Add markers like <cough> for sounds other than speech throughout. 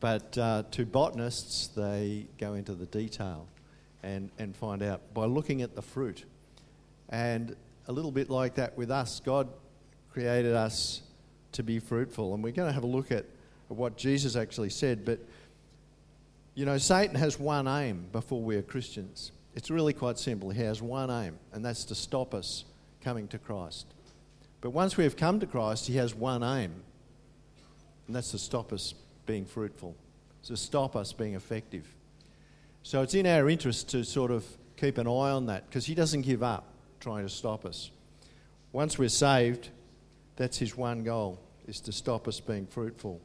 But uh, to botanists, they go into the detail and, and find out by looking at the fruit. And a little bit like that with us, God created us to be fruitful. And we're going to have a look at what Jesus actually said. But, you know, Satan has one aim before we are Christians. It's really quite simple. He has one aim, and that's to stop us coming to Christ. But once we have come to Christ, he has one aim, and that's to stop us being fruitful, to stop us being effective. So it's in our interest to sort of keep an eye on that because he doesn't give up trying to stop us. Once we're saved, that's his one goal, is to stop us being fruitful.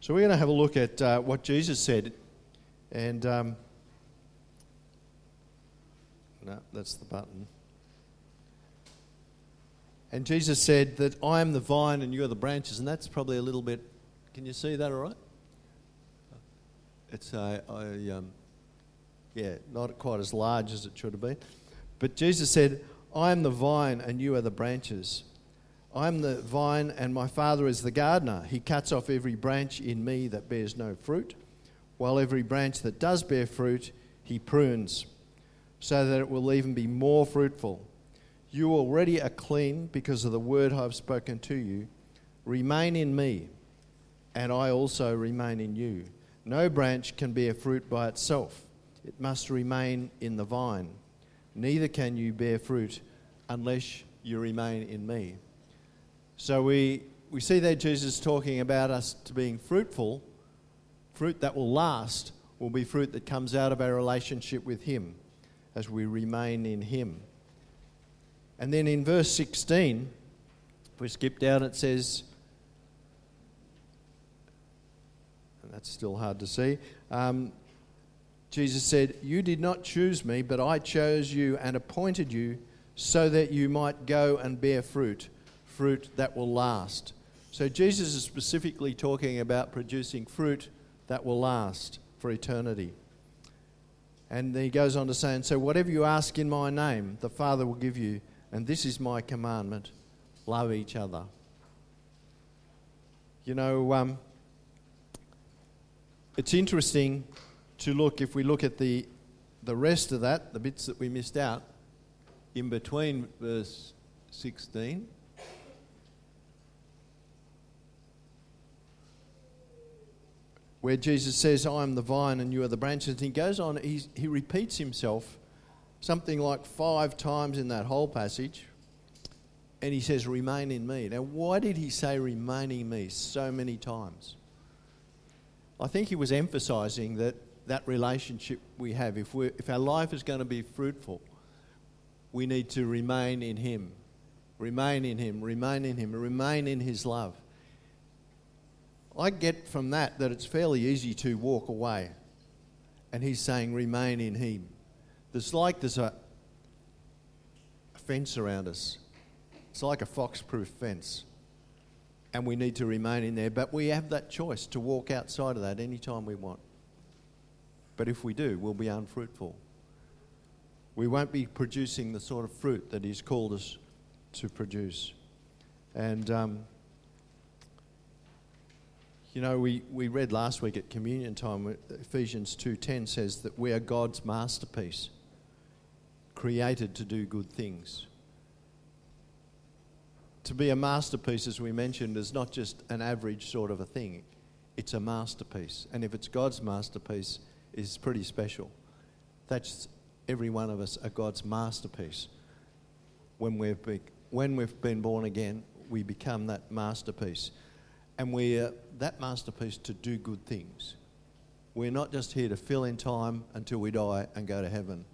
So we're going to have a look at uh, what Jesus said. And, um, no, that's the button. And Jesus said that I am the vine and you are the branches. And that's probably a little bit, can you see that all right? It's a, I, um, yeah, not quite as large as it should have been. But Jesus said, I am the vine and you are the branches. I am the vine and my Father is the gardener. He cuts off every branch in me that bears no fruit, while every branch that does bear fruit, he prunes, so that it will even be more fruitful. You already are clean because of the word I have spoken to you. Remain in me, and I also remain in you. No branch can bear fruit by itself, it must remain in the vine. Neither can you bear fruit unless you remain in me. So we, we see there Jesus talking about us to being fruitful. Fruit that will last will be fruit that comes out of our relationship with Him as we remain in Him. And then in verse 16, if we skip down, it says, that's still hard to see. Um, Jesus said, You did not choose me, but I chose you and appointed you so that you might go and bear fruit, fruit that will last. So Jesus is specifically talking about producing fruit that will last for eternity. And he goes on to say, And so whatever you ask in my name, the Father will give you. And this is my commandment love each other. You know, um, it's interesting to look, if we look at the, the rest of that, the bits that we missed out, in between verse 16. Where Jesus says, I am the vine and you are the branches. And he goes on, he repeats himself something like five times in that whole passage. And he says, Remain in me. Now, why did he say, Remain in me so many times? I think he was emphasizing that that relationship we have, if, we if our life is going to be fruitful, we need to remain in him. Remain in him, remain in him, remain in his love. I get from that that it's fairly easy to walk away. And he's saying, remain in him. There's like there's a, a fence around us. It's like a fox proof fence. And we need to remain in there. But we have that choice to walk outside of that anytime we want. But if we do, we'll be unfruitful. We won't be producing the sort of fruit that He's called us to produce. And, um, you know, we, we read last week at communion time, Ephesians 2.10 says that we are God's masterpiece created to do good things. To be a masterpiece, as we mentioned, is not just an average sort of a thing. It's a masterpiece. And if it's God's masterpiece, is pretty special. That's every one of us are God's masterpiece. When we've been, when we've been born again, we become that masterpiece. And we're that masterpiece to do good things. We're not just here to fill in time until we die and go to heaven.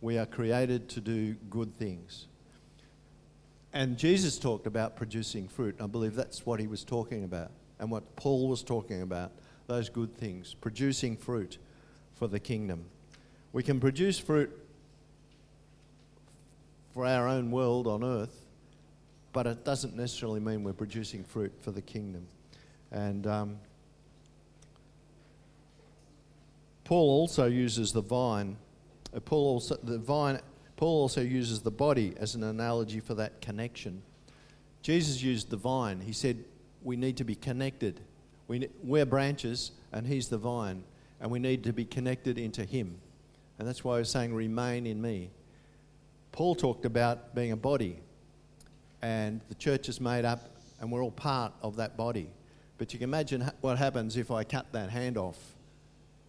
We are created to do good things. And Jesus talked about producing fruit. I believe that's what he was talking about and what Paul was talking about those good things, producing fruit for the kingdom. We can produce fruit for our own world on earth, but it doesn't necessarily mean we're producing fruit for the kingdom. And um, Paul also uses the vine uh, Paul also, the vine, Paul also uses the body as an analogy for that connection. Jesus used the vine. He said we need to be connected. We, we're branches, and He's the vine, and we need to be connected into Him. And that's why I was saying, remain in me. Paul talked about being a body, and the church is made up, and we're all part of that body. But you can imagine what happens if I cut that hand off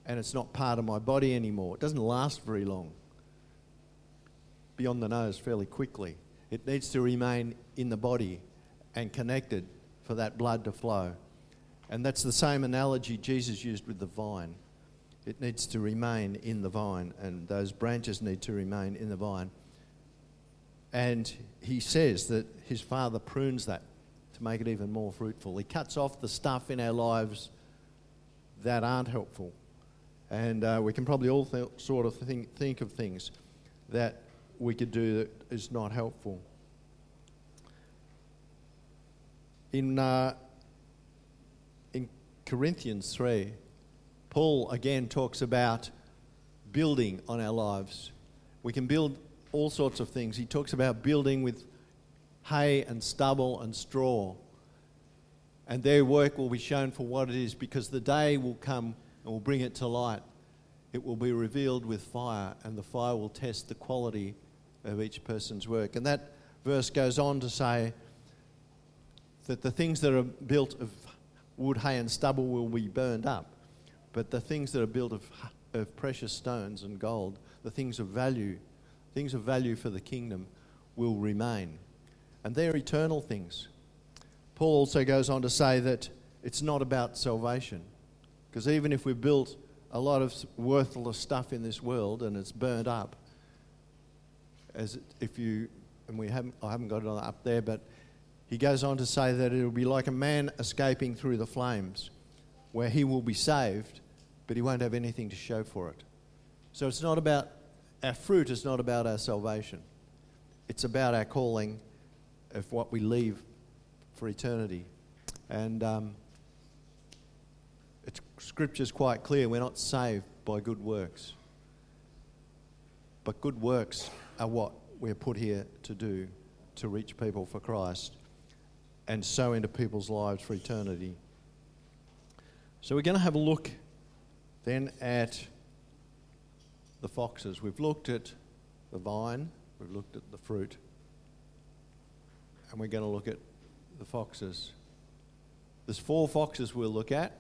and it's not part of my body anymore. It doesn't last very long. Beyond the nose fairly quickly. It needs to remain in the body and connected for that blood to flow. And that's the same analogy Jesus used with the vine. It needs to remain in the vine, and those branches need to remain in the vine. And he says that his father prunes that to make it even more fruitful. He cuts off the stuff in our lives that aren't helpful. And uh, we can probably all th- sort of think, think of things that we could do that is not helpful. In, uh, in Corinthians 3, Paul again talks about building on our lives. We can build all sorts of things. He talks about building with hay and stubble and straw. And their work will be shown for what it is because the day will come and will bring it to light. It will be revealed with fire, and the fire will test the quality of each person's work. And that verse goes on to say that the things that are built of wood, hay, and stubble will be burned up, but the things that are built of, of precious stones and gold, the things of value, things of value for the kingdom, will remain. And they're eternal things. Paul also goes on to say that it's not about salvation. Because even if we've built a lot of worthless stuff in this world and it's burned up, as if you, and we haven't, I haven't got it up there, but he goes on to say that it'll be like a man escaping through the flames, where he will be saved, but he won't have anything to show for it. So it's not about, our fruit it's not about our salvation. It's about our calling of what we leave for eternity. And um, it's, Scripture's quite clear we're not saved by good works. But good works are what we're put here to do to reach people for Christ and sow into people's lives for eternity. So we're going to have a look then at the foxes. We've looked at the vine, we've looked at the fruit, and we're going to look at the foxes. There's four foxes we'll look at.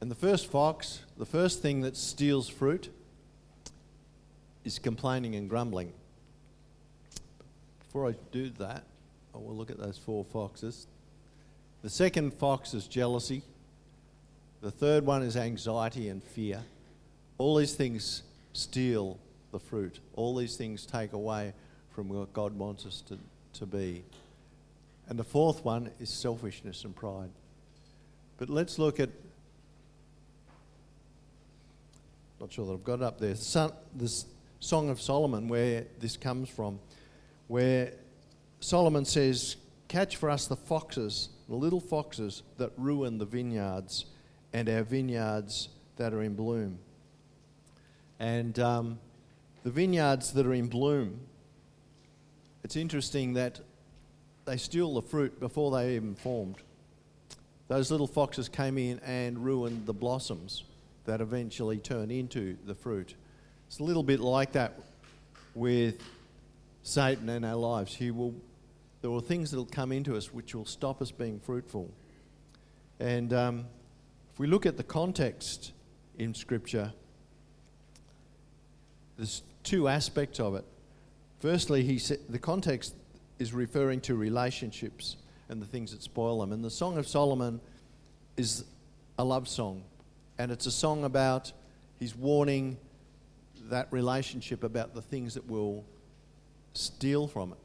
And the first fox, the first thing that steals fruit, is complaining and grumbling. Before I do that, I will look at those four foxes. The second fox is jealousy. The third one is anxiety and fear. All these things steal the fruit. All these things take away from what God wants us to, to be. And the fourth one is selfishness and pride. But let's look at, not sure that I've got it up there, son, Song of Solomon, where this comes from, where Solomon says, Catch for us the foxes, the little foxes that ruin the vineyards and our vineyards that are in bloom. And um, the vineyards that are in bloom, it's interesting that they steal the fruit before they even formed. Those little foxes came in and ruined the blossoms that eventually turn into the fruit. It's a little bit like that with Satan in our lives. He will, there will things that will come into us which will stop us being fruitful. And um, if we look at the context in Scripture, there's two aspects of it. Firstly, he said, the context is referring to relationships and the things that spoil them. And the Song of Solomon is a love song, and it's a song about he's warning that relationship about the things that will steal from it,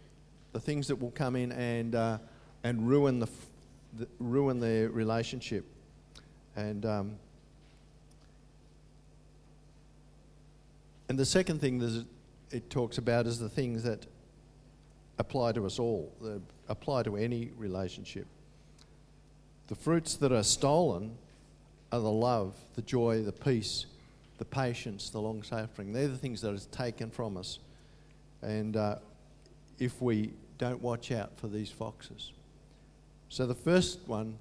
the things that will come in and uh, and ruin the, the, ruin their relationship, and. Um, and the second thing that it talks about is the things that apply to us all, they apply to any relationship. The fruits that are stolen are the love, the joy, the peace, the patience, the long suffering. They're the things that are taken from us. And uh, if we don't watch out for these foxes. So the first one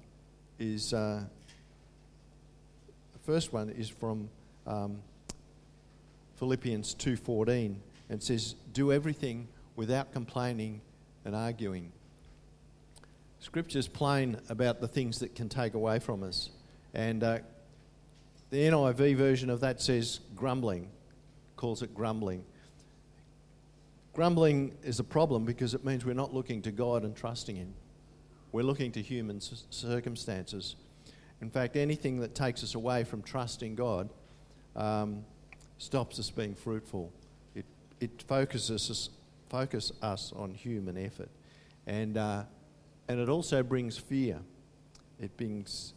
is uh, the first one is from um, Philippians 2:14 and says, "Do everything without complaining and arguing." Scripture's plain about the things that can take away from us, and uh, the NIV version of that says grumbling, calls it grumbling. Grumbling is a problem because it means we're not looking to God and trusting Him. We're looking to human circumstances. In fact, anything that takes us away from trusting God um, stops us being fruitful. It, it focuses us, focus us on human effort. And, uh, and it also brings fear. It brings,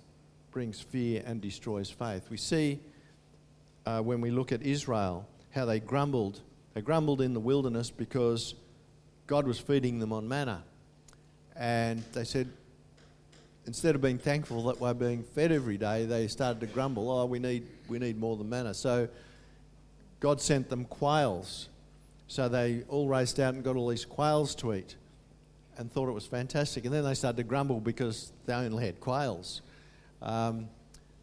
brings fear and destroys faith. We see uh, when we look at Israel how they grumbled. They grumbled in the wilderness because God was feeding them on manna. And they said, instead of being thankful that we're being fed every day, they started to grumble, oh, we need, we need more than manna. So God sent them quails. So they all raced out and got all these quails to eat and thought it was fantastic. And then they started to grumble because they only had quails. Um,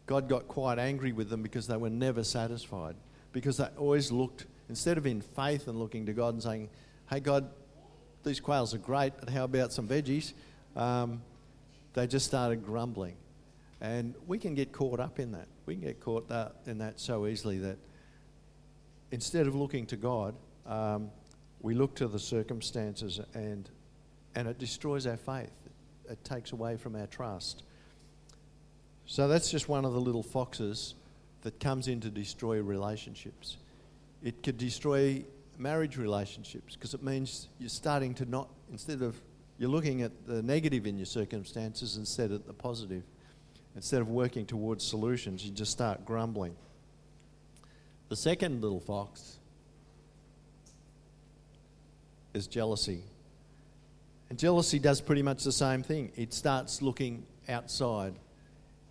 God got quite angry with them because they were never satisfied. Because they always looked, instead of in faith and looking to God and saying, hey, God, these quails are great, but how about some veggies? Um, they just started grumbling. And we can get caught up in that. We can get caught in that so easily that instead of looking to God, um, we look to the circumstances and, and it destroys our faith. It takes away from our trust. So that's just one of the little foxes that comes in to destroy relationships. It could destroy marriage relationships because it means you're starting to not, instead of, you're looking at the negative in your circumstances instead of the positive. Instead of working towards solutions, you just start grumbling. The second little fox is jealousy. And jealousy does pretty much the same thing. It starts looking outside.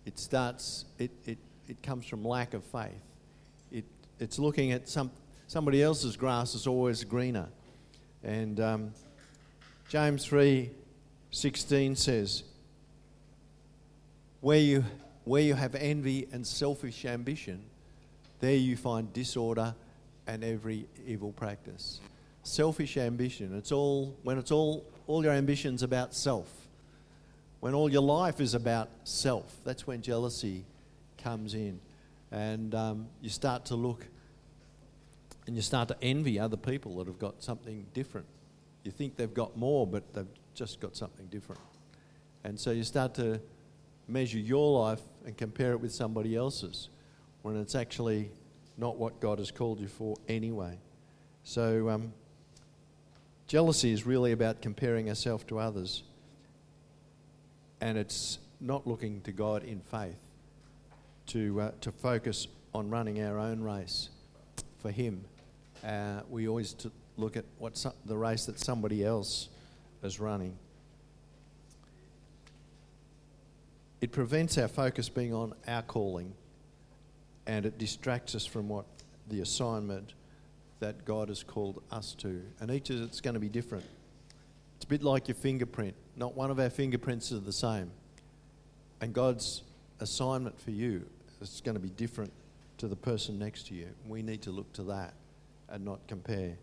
It starts, it, it, it comes from lack of faith. It, it's looking at some, somebody else's grass is always greener. And um, James 3 16 says, where you, where you have envy and selfish ambition, there you find disorder and every evil practice. Selfish ambition, it's all, when it's all, all your ambition's about self. When all your life is about self, that's when jealousy comes in. And um, you start to look and you start to envy other people that have got something different. You think they've got more, but they've just got something different. And so you start to measure your life and compare it with somebody else's when it's actually not what God has called you for anyway. So, um, jealousy is really about comparing ourselves to others, and it's not looking to God in faith to, uh, to focus on running our own race for Him uh, we always t- look at what the race that somebody else is running. It prevents our focus being on our calling and it distracts us from what the assignment that God has called us to. And each of it's going to be different. It's a bit like your fingerprint. Not one of our fingerprints are the same. And God's assignment for you is going to be different to the person next to you. We need to look to that and not compare.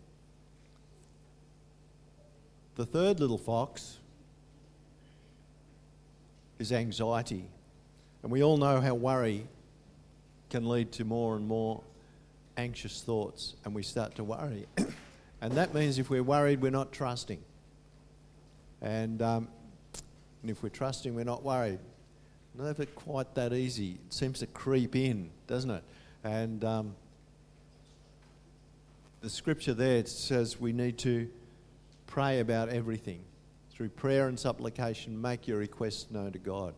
The third little fox is anxiety. And we all know how worry can lead to more and more anxious thoughts, and we start to worry. <coughs> and that means if we're worried, we're not trusting. And, um, and if we're trusting, we're not worried. Never quite that easy. It seems to creep in, doesn't it? And um, the scripture there says we need to pray about everything. Through prayer and supplication, make your requests known to God.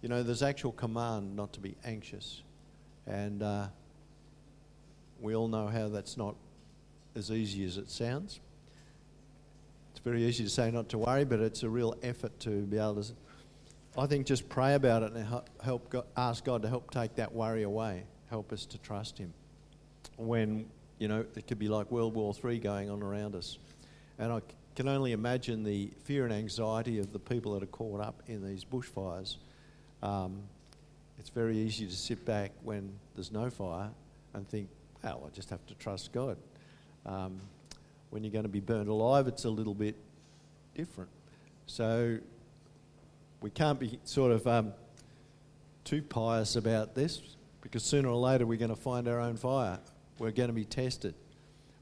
You know, there's actual command not to be anxious. And uh, we all know how that's not as easy as it sounds. Very easy to say not to worry, but it's a real effort to be able to. I think just pray about it and help God, ask God to help take that worry away. Help us to trust Him. When you know, it could be like World War III going on around us. And I can only imagine the fear and anxiety of the people that are caught up in these bushfires. Um, it's very easy to sit back when there's no fire and think, well, I just have to trust God. Um, when you're going to be burned alive, it's a little bit different. So we can't be sort of um, too pious about this because sooner or later we're going to find our own fire. We're going to be tested.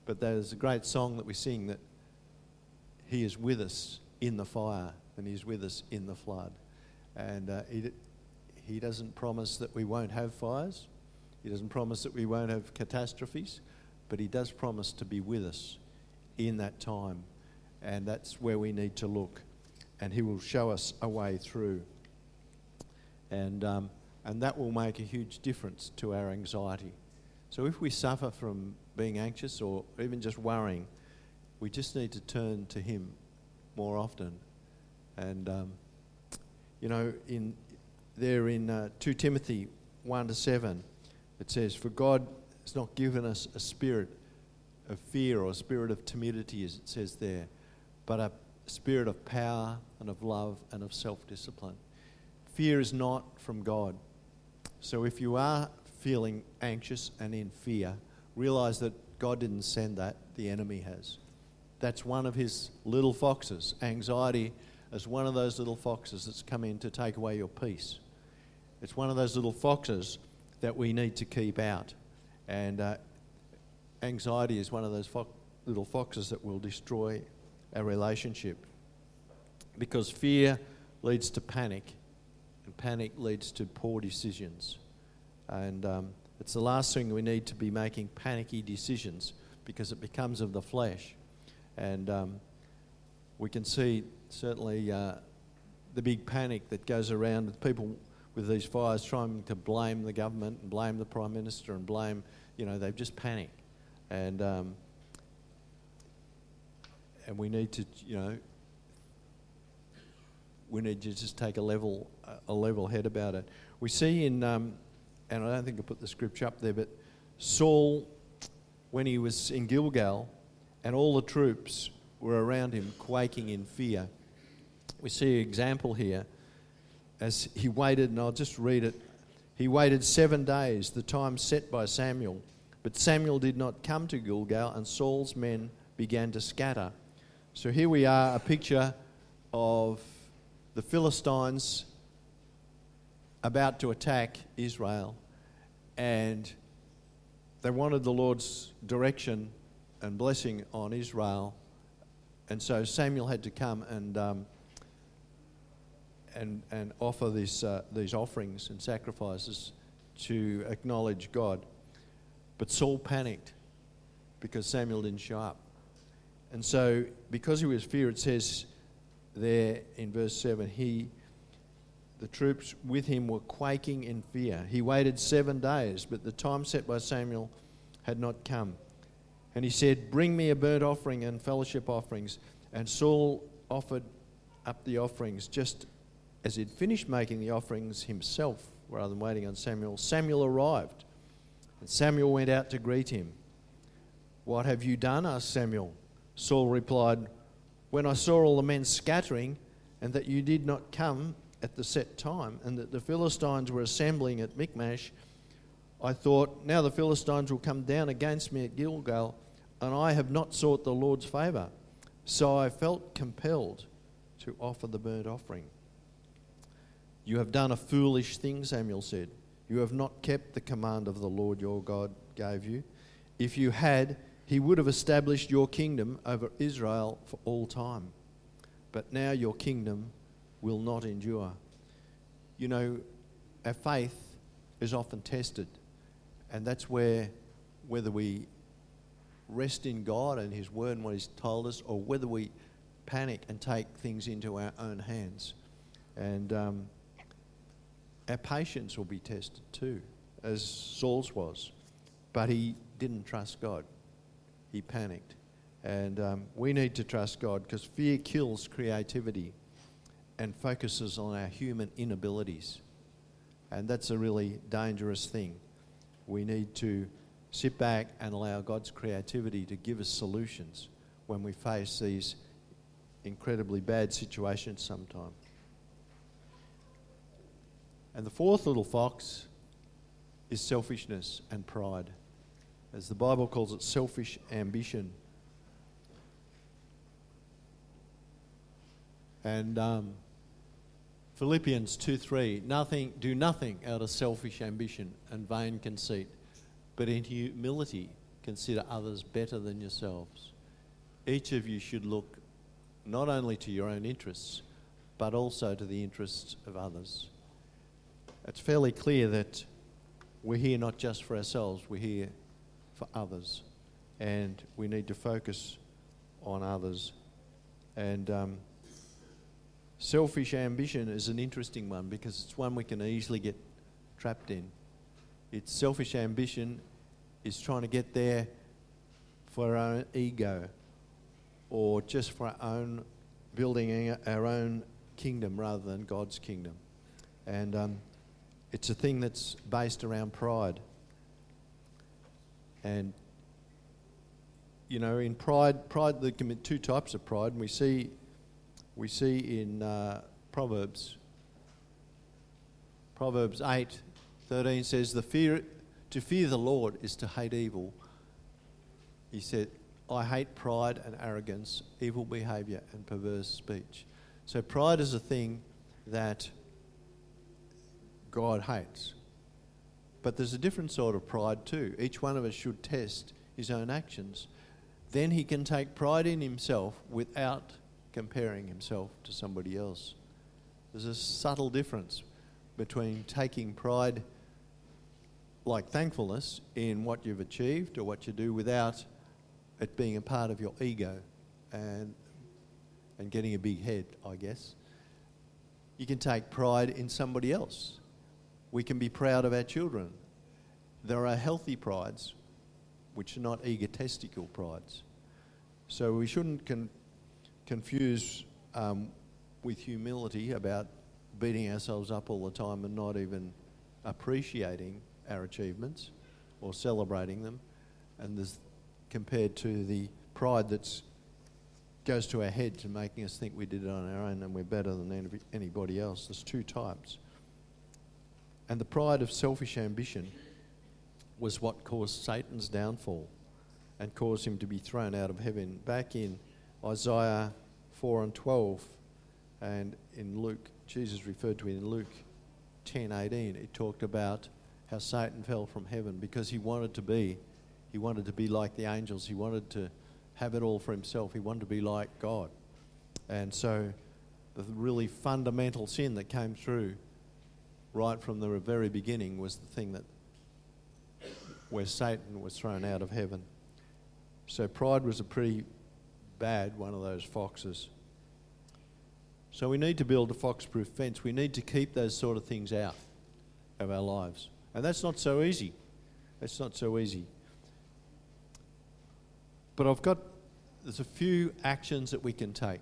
But there's a great song that we sing that He is with us in the fire and He's with us in the flood. And uh, he, he doesn't promise that we won't have fires, He doesn't promise that we won't have catastrophes, but He does promise to be with us in that time. And that's where we need to look. And He will show us a way through. And, um, and that will make a huge difference to our anxiety. So if we suffer from being anxious or even just worrying, we just need to turn to Him more often. And, um, you know, in, there in uh, 2 Timothy 1 to 7, it says, For God has not given us a spirit of fear or a spirit of timidity, as it says there, but a spirit of power and of love and of self discipline. Fear is not from God. So if you are feeling anxious and in fear, realize that God didn't send that, the enemy has. That's one of his little foxes. Anxiety is one of those little foxes that's come in to take away your peace. It's one of those little foxes that we need to keep out. And uh, anxiety is one of those fo- little foxes that will destroy our relationship. Because fear leads to panic, and panic leads to poor decisions. And um, it's the last thing we need to be making panicky decisions because it becomes of the flesh. And um, we can see certainly uh, the big panic that goes around with people with these fires trying to blame the government and blame the Prime Minister and blame, you know, they've just panicked. And, um, and we need to, you know, we need to just take a level, a level head about it. We see in, um, and I don't think I put the scripture up there, but Saul, when he was in Gilgal, and all the troops were around him, quaking in fear. We see an example here as he waited, and I'll just read it. He waited seven days, the time set by Samuel. But Samuel did not come to Gilgal, and Saul's men began to scatter. So here we are, a picture of the Philistines about to attack Israel, and they wanted the Lord's direction and blessing on Israel. And so Samuel had to come and, um, and, and offer this, uh, these offerings and sacrifices to acknowledge God. But Saul panicked because Samuel didn't show up. And so, because he was fear, it says there in verse 7 he, the troops with him were quaking in fear. He waited seven days, but the time set by Samuel had not come. And he said, Bring me a burnt offering and fellowship offerings. And Saul offered up the offerings just as he'd finished making the offerings himself rather than waiting on Samuel. Samuel arrived and Samuel went out to greet him. What have you done? asked Samuel. Saul replied, When I saw all the men scattering, and that you did not come at the set time, and that the Philistines were assembling at Michmash, I thought, Now the Philistines will come down against me at Gilgal, and I have not sought the Lord's favour. So I felt compelled to offer the burnt offering. You have done a foolish thing, Samuel said. You have not kept the command of the Lord your God gave you. If you had, he would have established your kingdom over Israel for all time. But now your kingdom will not endure. You know, our faith is often tested, and that's where whether we rest in God and His Word and what He's told us, or whether we panic and take things into our own hands. And um, our patience will be tested too, as Saul's was. But he didn't trust God, he panicked. And um, we need to trust God because fear kills creativity and focuses on our human inabilities. And that's a really dangerous thing. We need to sit back and allow God's creativity to give us solutions when we face these incredibly bad situations sometimes. And the fourth little fox is selfishness and pride. As the Bible calls it, selfish ambition. And um, Philippians 2 3, nothing, do nothing out of selfish ambition and vain conceit, but in humility consider others better than yourselves. Each of you should look not only to your own interests, but also to the interests of others. It's fairly clear that we're here not just for ourselves, we're here for others. And we need to focus on others. And um, selfish ambition is an interesting one because it's one we can easily get trapped in. It's selfish ambition is trying to get there for our own ego or just for our own building our own kingdom rather than God's kingdom. And um, it's a thing that's based around pride. And, you know, in pride, pride, there can be two types of pride. And we see, we see in uh, Proverbs, Proverbs 8 13 says, the fear, To fear the Lord is to hate evil. He said, I hate pride and arrogance, evil behavior, and perverse speech. So, pride is a thing that God hates. But there's a different sort of pride too. Each one of us should test his own actions. Then he can take pride in himself without comparing himself to somebody else. There's a subtle difference between taking pride, like thankfulness, in what you've achieved or what you do without it being a part of your ego and, and getting a big head, I guess. You can take pride in somebody else we can be proud of our children. There are healthy prides, which are not egotistical prides. So we shouldn't con- confuse um, with humility about beating ourselves up all the time and not even appreciating our achievements or celebrating them, and there's compared to the pride that goes to our head to making us think we did it on our own and we're better than anybody else. There's two types. And the pride of selfish ambition was what caused Satan's downfall and caused him to be thrown out of heaven. Back in Isaiah 4 and 12, and in Luke, Jesus referred to it in Luke 10 18, it talked about how Satan fell from heaven because he wanted to be, he wanted to be like the angels. He wanted to have it all for himself. He wanted to be like God. And so the really fundamental sin that came through right from the very beginning was the thing that where Satan was thrown out of heaven. So pride was a pretty bad one of those foxes. So we need to build a fox-proof fence. We need to keep those sort of things out of our lives. And that's not so easy. That's not so easy. But I've got there's a few actions that we can take.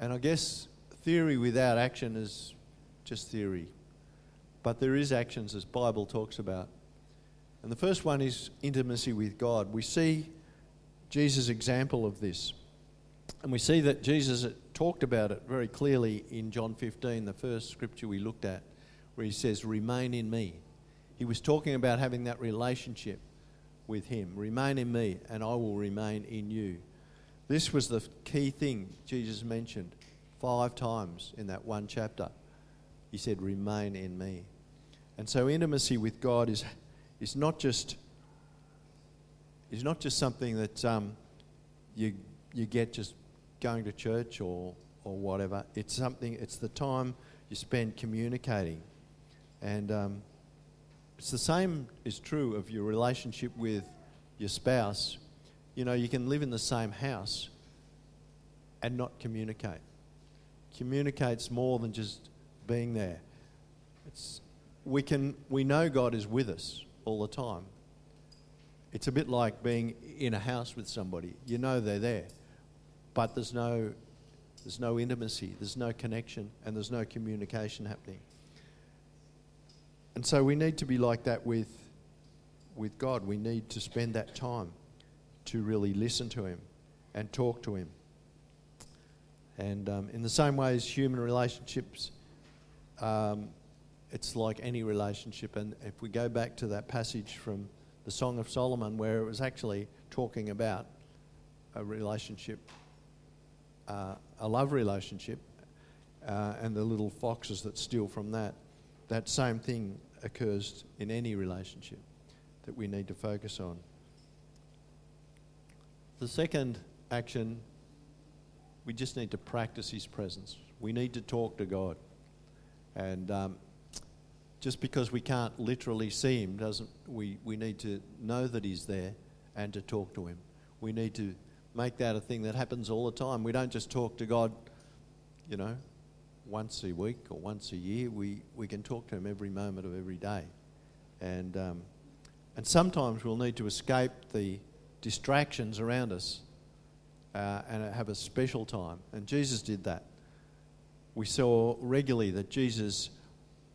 And I guess theory without action is just theory. But there is actions as Bible talks about. And the first one is intimacy with God. We see Jesus' example of this. And we see that Jesus talked about it very clearly in John 15, the first scripture we looked at, where he says, Remain in me. He was talking about having that relationship with him. Remain in me, and I will remain in you. This was the key thing Jesus mentioned five times in that one chapter. He said, Remain in me. And so intimacy with God is, is, not, just, is not just something that um, you, you get just going to church or, or whatever. It's something, it's the time you spend communicating. And um, it's the same is true of your relationship with your spouse. You know, you can live in the same house and not communicate. Communicates more than just being there. It's, we, can, we know God is with us all the time. It's a bit like being in a house with somebody. You know they're there, but there's no, there's no intimacy, there's no connection, and there's no communication happening. And so we need to be like that with, with God. We need to spend that time to really listen to Him and talk to Him. And um, in the same way as human relationships um, it's like any relationship. And if we go back to that passage from the Song of Solomon, where it was actually talking about a relationship, uh, a love relationship, uh, and the little foxes that steal from that, that same thing occurs in any relationship that we need to focus on. The second action, we just need to practice His presence. We need to talk to God. And um, just because we can't literally see Him, doesn't we, we need to know that He's there and to talk to Him. We need to make that a thing that happens all the time. We don't just talk to God, you know, once a week or once a year. We, we can talk to Him every moment of every day. And, um, and sometimes we'll need to escape the distractions around us uh, and have a special time. And Jesus did that. We saw regularly that Jesus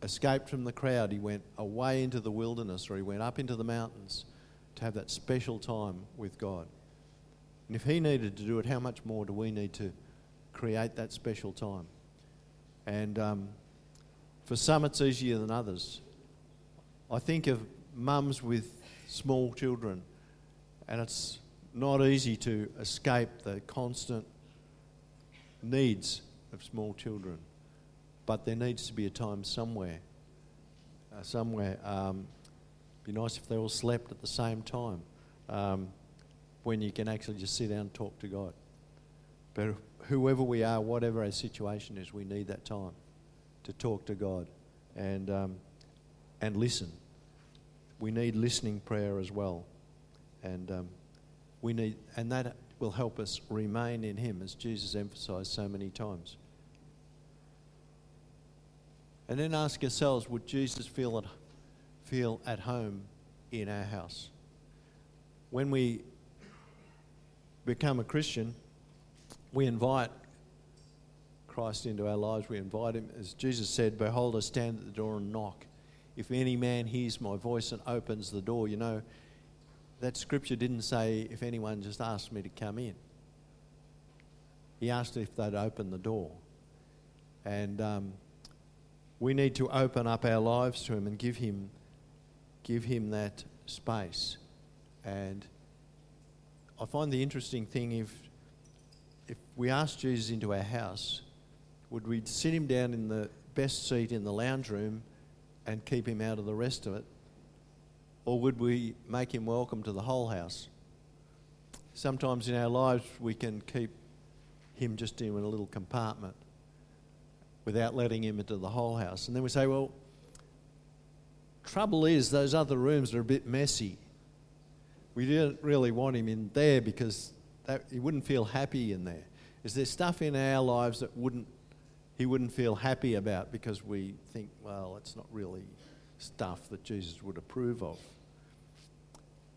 escaped from the crowd. He went away into the wilderness or he went up into the mountains to have that special time with God. And if he needed to do it, how much more do we need to create that special time? And um, for some, it's easier than others. I think of mums with small children, and it's not easy to escape the constant needs of small children. But there needs to be a time somewhere. Uh, somewhere. Um, be nice if they all slept at the same time. Um, when you can actually just sit down and talk to God. But whoever we are, whatever our situation is, we need that time to talk to God and, um, and listen. We need listening prayer as well. And um, we need, and that will help us remain in Him, as Jesus emphasized so many times. And then ask yourselves would Jesus feel at, feel at home in our house? When we become a Christian, we invite Christ into our lives. We invite Him. As Jesus said, Behold, I stand at the door and knock. If any man hears my voice and opens the door, you know, that scripture didn't say if anyone just asked me to come in. He asked if they'd open the door. And um, we need to open up our lives to Him and give Him, give Him that space. And I find the interesting thing if, if we ask Jesus into our house, would we sit him down in the best seat in the lounge room and keep him out of the rest of it? Or would we make him welcome to the whole house? Sometimes in our lives we can keep him just in a little compartment without letting him into the whole house. And then we say, well, trouble is those other rooms are a bit messy we didn't really want him in there because that, he wouldn't feel happy in there. Is there stuff in our lives that wouldn't he wouldn't feel happy about because we think, well, it's not really stuff that Jesus would approve of?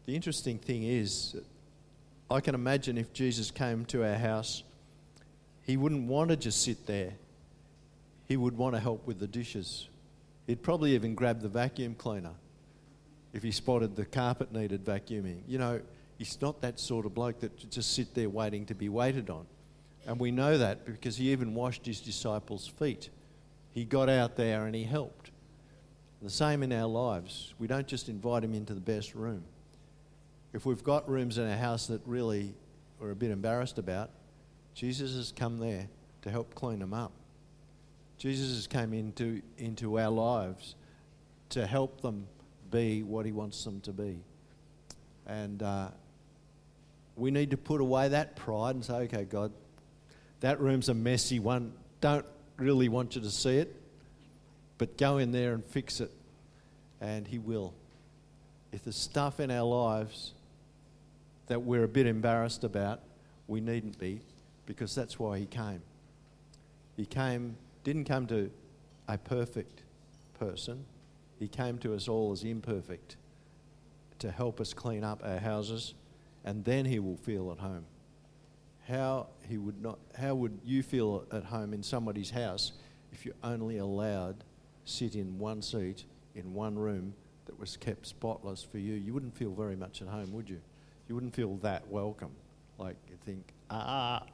The interesting thing is, I can imagine if Jesus came to our house, he wouldn't want to just sit there. He would want to help with the dishes. He'd probably even grab the vacuum cleaner if he spotted the carpet needed vacuuming. You know, he's not that sort of bloke that just sit there waiting to be waited on. And we know that because he even washed his disciples' feet. He got out there and he helped. The same in our lives. We don't just invite him into the best room. If we've got rooms in our house that really we're a bit embarrassed about, Jesus has come there to help clean them up. Jesus has into, into our lives to help them be what He wants them to be. And uh, we need to put away that pride and say, okay, God, that room's a messy one. Don't really want you to see it, but go in there and fix it. And He will. If there's stuff in our lives that we're a bit embarrassed about, we needn't be because that's why He came. He came, didn't come to a perfect person, he came to us all as imperfect to help us clean up our houses, and then He will feel at home. How, he would not, how would you feel at home in somebody's house if you only allowed sit in one seat in one room that was kept spotless for you? You wouldn't feel very much at home, would you? You wouldn't feel that welcome. Like you think, ah,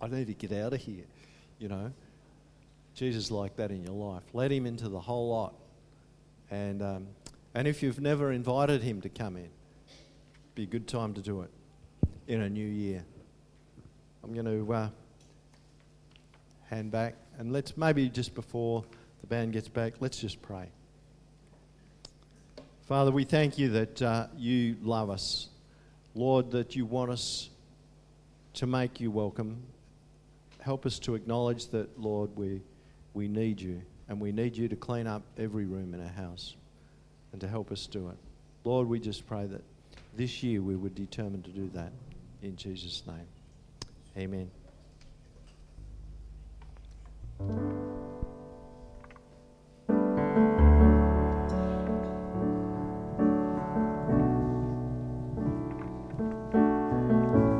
I need to get out of here, you know. Jesus like that in your life. Let him into the whole lot And, um, and if you've never invited him to come in, be a good time to do it in a new year. I'm going to uh, hand back, and let's maybe just before the band gets back, let's just pray. Father, we thank you that uh, you love us. Lord, that you want us to make you welcome. Help us to acknowledge that, Lord, we, we need you, and we need you to clean up every room in our house and to help us do it. Lord, we just pray that this year we would determine to do that in Jesus' name. Amen.